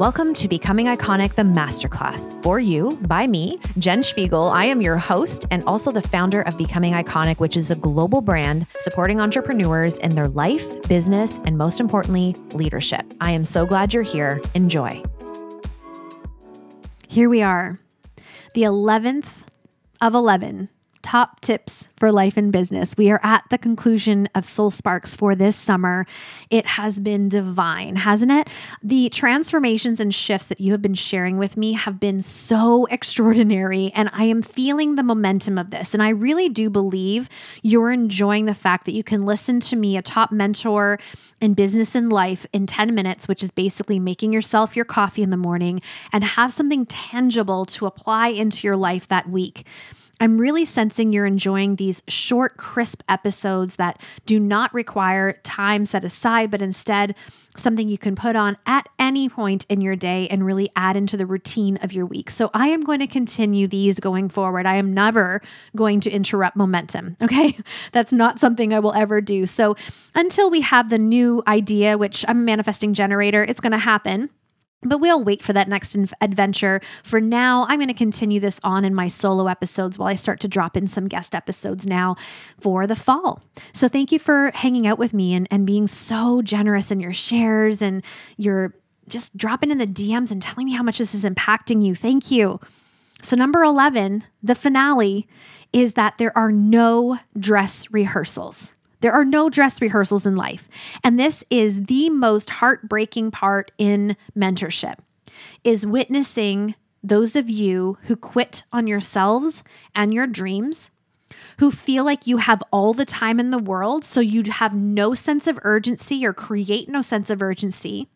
Welcome to Becoming Iconic, the Masterclass. For you, by me, Jen Spiegel. I am your host and also the founder of Becoming Iconic, which is a global brand supporting entrepreneurs in their life, business, and most importantly, leadership. I am so glad you're here. Enjoy. Here we are, the 11th of 11 top tips for life and business. We are at the conclusion of Soul Sparks for this summer. It has been divine, hasn't it? The transformations and shifts that you have been sharing with me have been so extraordinary, and I am feeling the momentum of this. And I really do believe you're enjoying the fact that you can listen to me, a top mentor in business and life, in 10 minutes, which is basically making yourself your coffee in the morning and have something tangible to apply into your life that week. I'm really sensing you're enjoying these short, crisp episodes that do not require time set aside, but instead something you can put on at any point in your day and really add into the routine of your week. So I am going to continue these going forward. I am never going to interrupt momentum. Okay. That's not something I will ever do. So until we have the new idea, which I'm manifesting generator, it's going to happen but we'll wait for that next adventure. For now, I'm going to continue this on in my solo episodes while I start to drop in some guest episodes now for the fall. So, thank you for hanging out with me and, and being so generous in your shares and your just dropping in the DMs and telling me how much this is impacting you. Thank you. So, number 11, the finale is that there are no dress rehearsals. There are no dress rehearsals in life. And this is the most heartbreaking part in mentorship is witnessing those of you who quit on yourselves and your dreams, who feel like you have all the time in the world, so you have no sense of urgency or create no sense of urgency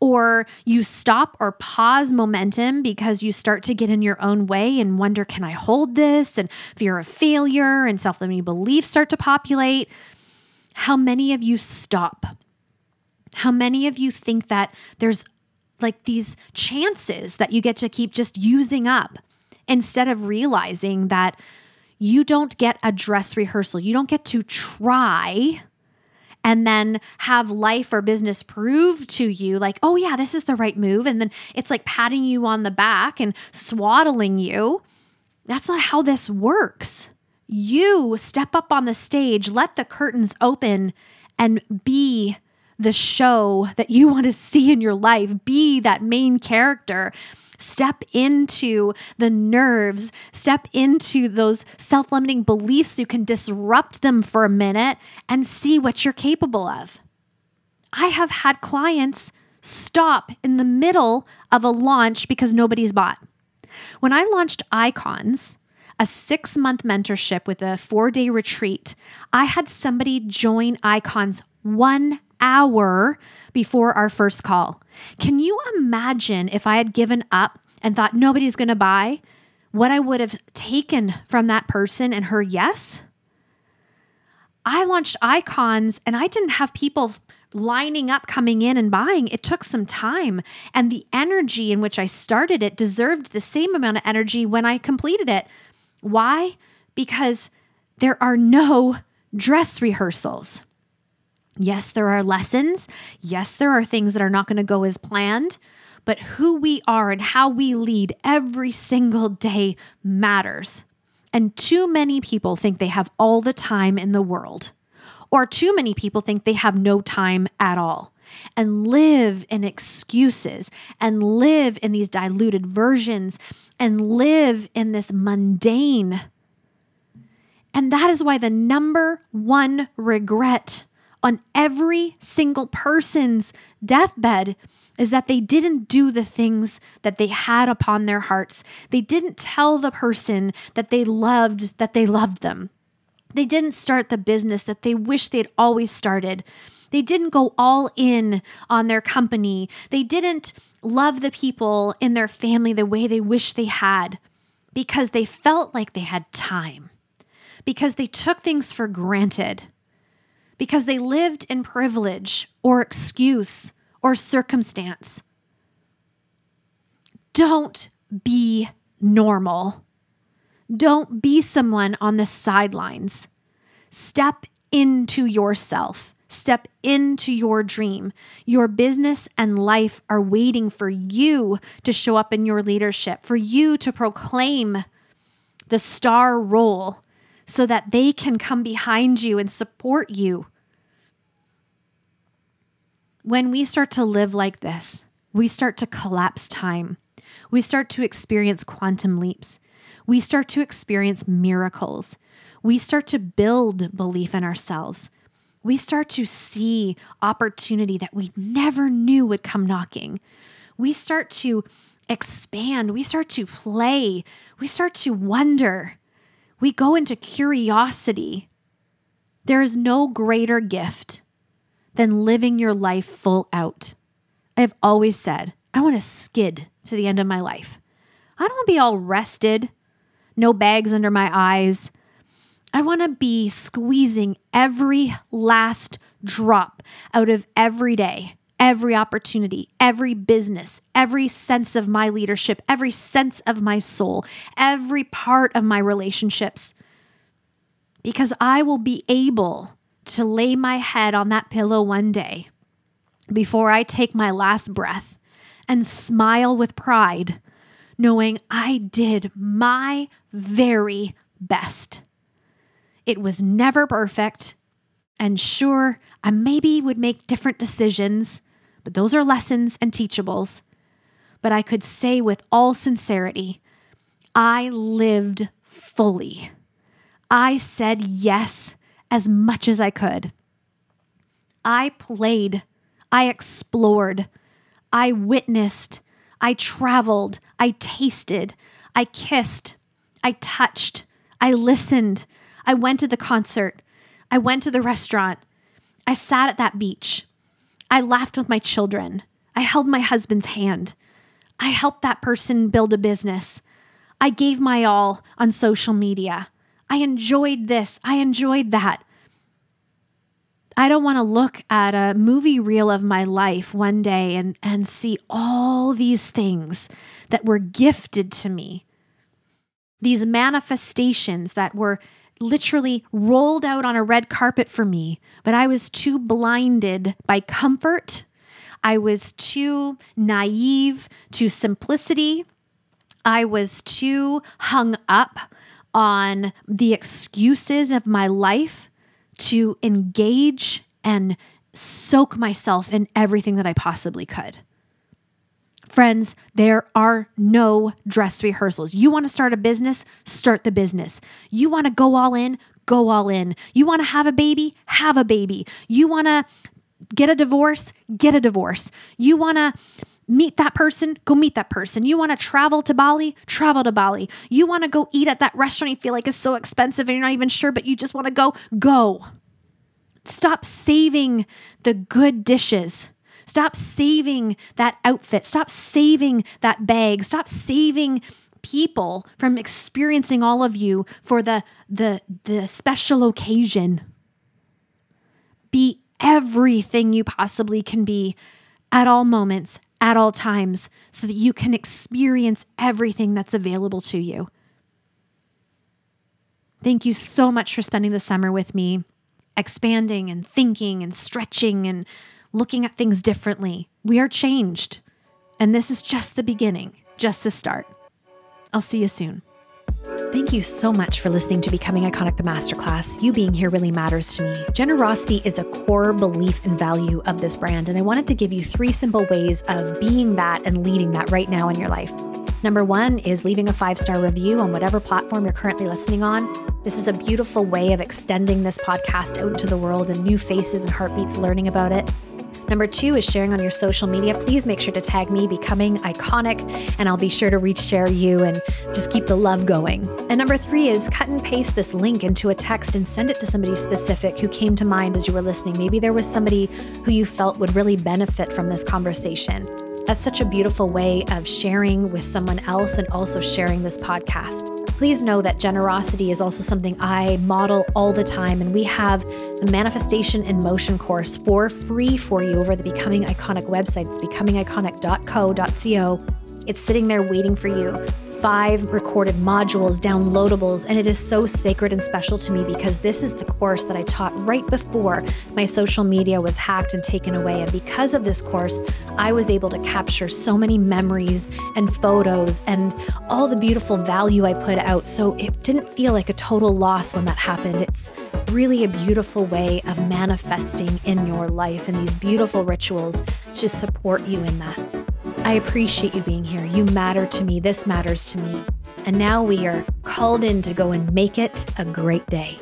or you stop or pause momentum because you start to get in your own way and wonder, can I hold this? And fear of failure and self limiting beliefs start to populate. How many of you stop? How many of you think that there's like these chances that you get to keep just using up instead of realizing that you don't get a dress rehearsal? You don't get to try and then have life or business prove to you, like, oh, yeah, this is the right move. And then it's like patting you on the back and swaddling you. That's not how this works. You step up on the stage, let the curtains open, and be the show that you want to see in your life. Be that main character. Step into the nerves, step into those self limiting beliefs. You can disrupt them for a minute and see what you're capable of. I have had clients stop in the middle of a launch because nobody's bought. When I launched Icons, a six month mentorship with a four day retreat, I had somebody join Icons one hour before our first call. Can you imagine if I had given up and thought nobody's going to buy what I would have taken from that person and her yes? I launched icons and I didn't have people lining up coming in and buying. It took some time. And the energy in which I started it deserved the same amount of energy when I completed it. Why? Because there are no dress rehearsals. Yes, there are lessons. Yes, there are things that are not going to go as planned, but who we are and how we lead every single day matters. And too many people think they have all the time in the world, or too many people think they have no time at all and live in excuses and live in these diluted versions and live in this mundane. And that is why the number one regret on every single person's deathbed is that they didn't do the things that they had upon their hearts. They didn't tell the person that they loved that they loved them. They didn't start the business that they wish they'd always started. They didn't go all in on their company. They didn't love the people in their family the way they wish they had because they felt like they had time, because they took things for granted because they lived in privilege or excuse or circumstance. Don't be normal. Don't be someone on the sidelines. Step into yourself. Step into your dream. Your business and life are waiting for you to show up in your leadership, for you to proclaim the star role so that they can come behind you and support you. When we start to live like this, we start to collapse time. We start to experience quantum leaps. We start to experience miracles. We start to build belief in ourselves we start to see opportunity that we never knew would come knocking. We start to expand, we start to play, we start to wonder. We go into curiosity. There is no greater gift than living your life full out. I have always said, I want to skid to the end of my life. I don't want to be all rested, no bags under my eyes, I want to be squeezing every last drop out of every day, every opportunity, every business, every sense of my leadership, every sense of my soul, every part of my relationships. Because I will be able to lay my head on that pillow one day before I take my last breath and smile with pride, knowing I did my very best. It was never perfect. And sure, I maybe would make different decisions, but those are lessons and teachables. But I could say with all sincerity, I lived fully. I said yes as much as I could. I played, I explored, I witnessed, I traveled, I tasted, I kissed, I touched, I listened, I went to the concert. I went to the restaurant. I sat at that beach. I laughed with my children. I held my husband's hand. I helped that person build a business. I gave my all on social media. I enjoyed this. I enjoyed that. I don't want to look at a movie reel of my life one day and, and see all these things that were gifted to me. These manifestations that were literally rolled out on a red carpet for me, but I was too blinded by comfort. I was too naive to simplicity. I was too hung up on the excuses of my life to engage and soak myself in everything that I possibly could. Friends, there are no dress rehearsals. You want to start a business? Start the business. You want to go all in? Go all in. You want to have a baby? Have a baby. You want to get a divorce? Get a divorce. You want to meet that person, go meet that person. You want to travel to Bali, travel to Bali. You want to go eat at that restaurant you feel like is so expensive and you're not even sure, but you just want to go, go. Stop saving the good dishes Stop saving that outfit. Stop saving that bag. Stop saving people from experiencing all of you for the the the special occasion. Be everything you possibly can be at all moments, at all times, so that you can experience everything that's available to you. Thank you so much for spending the summer with me, expanding and thinking and stretching and looking at things differently. We are changed. And this is just the beginning, just the start. I'll see you soon. Thank you so much for listening to Becoming Iconic the Masterclass. You being here really matters to me. Generosity is a core belief and value of this brand, and I wanted to give you three simple ways of being that and leading that right now in your life. Number one is leaving a five star review on whatever platform you're currently listening on. This is a beautiful way of extending this podcast out into the world and new faces and heartbeats learning about it. Number two is sharing on your social media. Please make sure to tag me, Becoming Iconic, and I'll be sure to reach share you and just keep the love going. And number three is cut and paste this link into a text and send it to somebody specific who came to mind as you were listening. Maybe there was somebody who you felt would really benefit from this conversation. That's such a beautiful way of sharing with someone else and also sharing this podcast. Please know that generosity is also something I model all the time, and we have the Manifestation in Motion course for free for you over the Becoming Iconic website. It's becomingiconic.co.co. It's sitting there waiting for you five recorded modules, downloadables, and it is so sacred and special to me because this is the course that I taught right before my social media was hacked and taken away. And because of this course, I was able to capture so many memories and photos and all the beautiful value I put out. So it didn't feel like a total loss when that happened. It's really a beautiful way of manifesting in your life and these beautiful rituals to support you in that. I appreciate you being here. You matter to me. This matters to me. And now we are called in to go and make it a great day.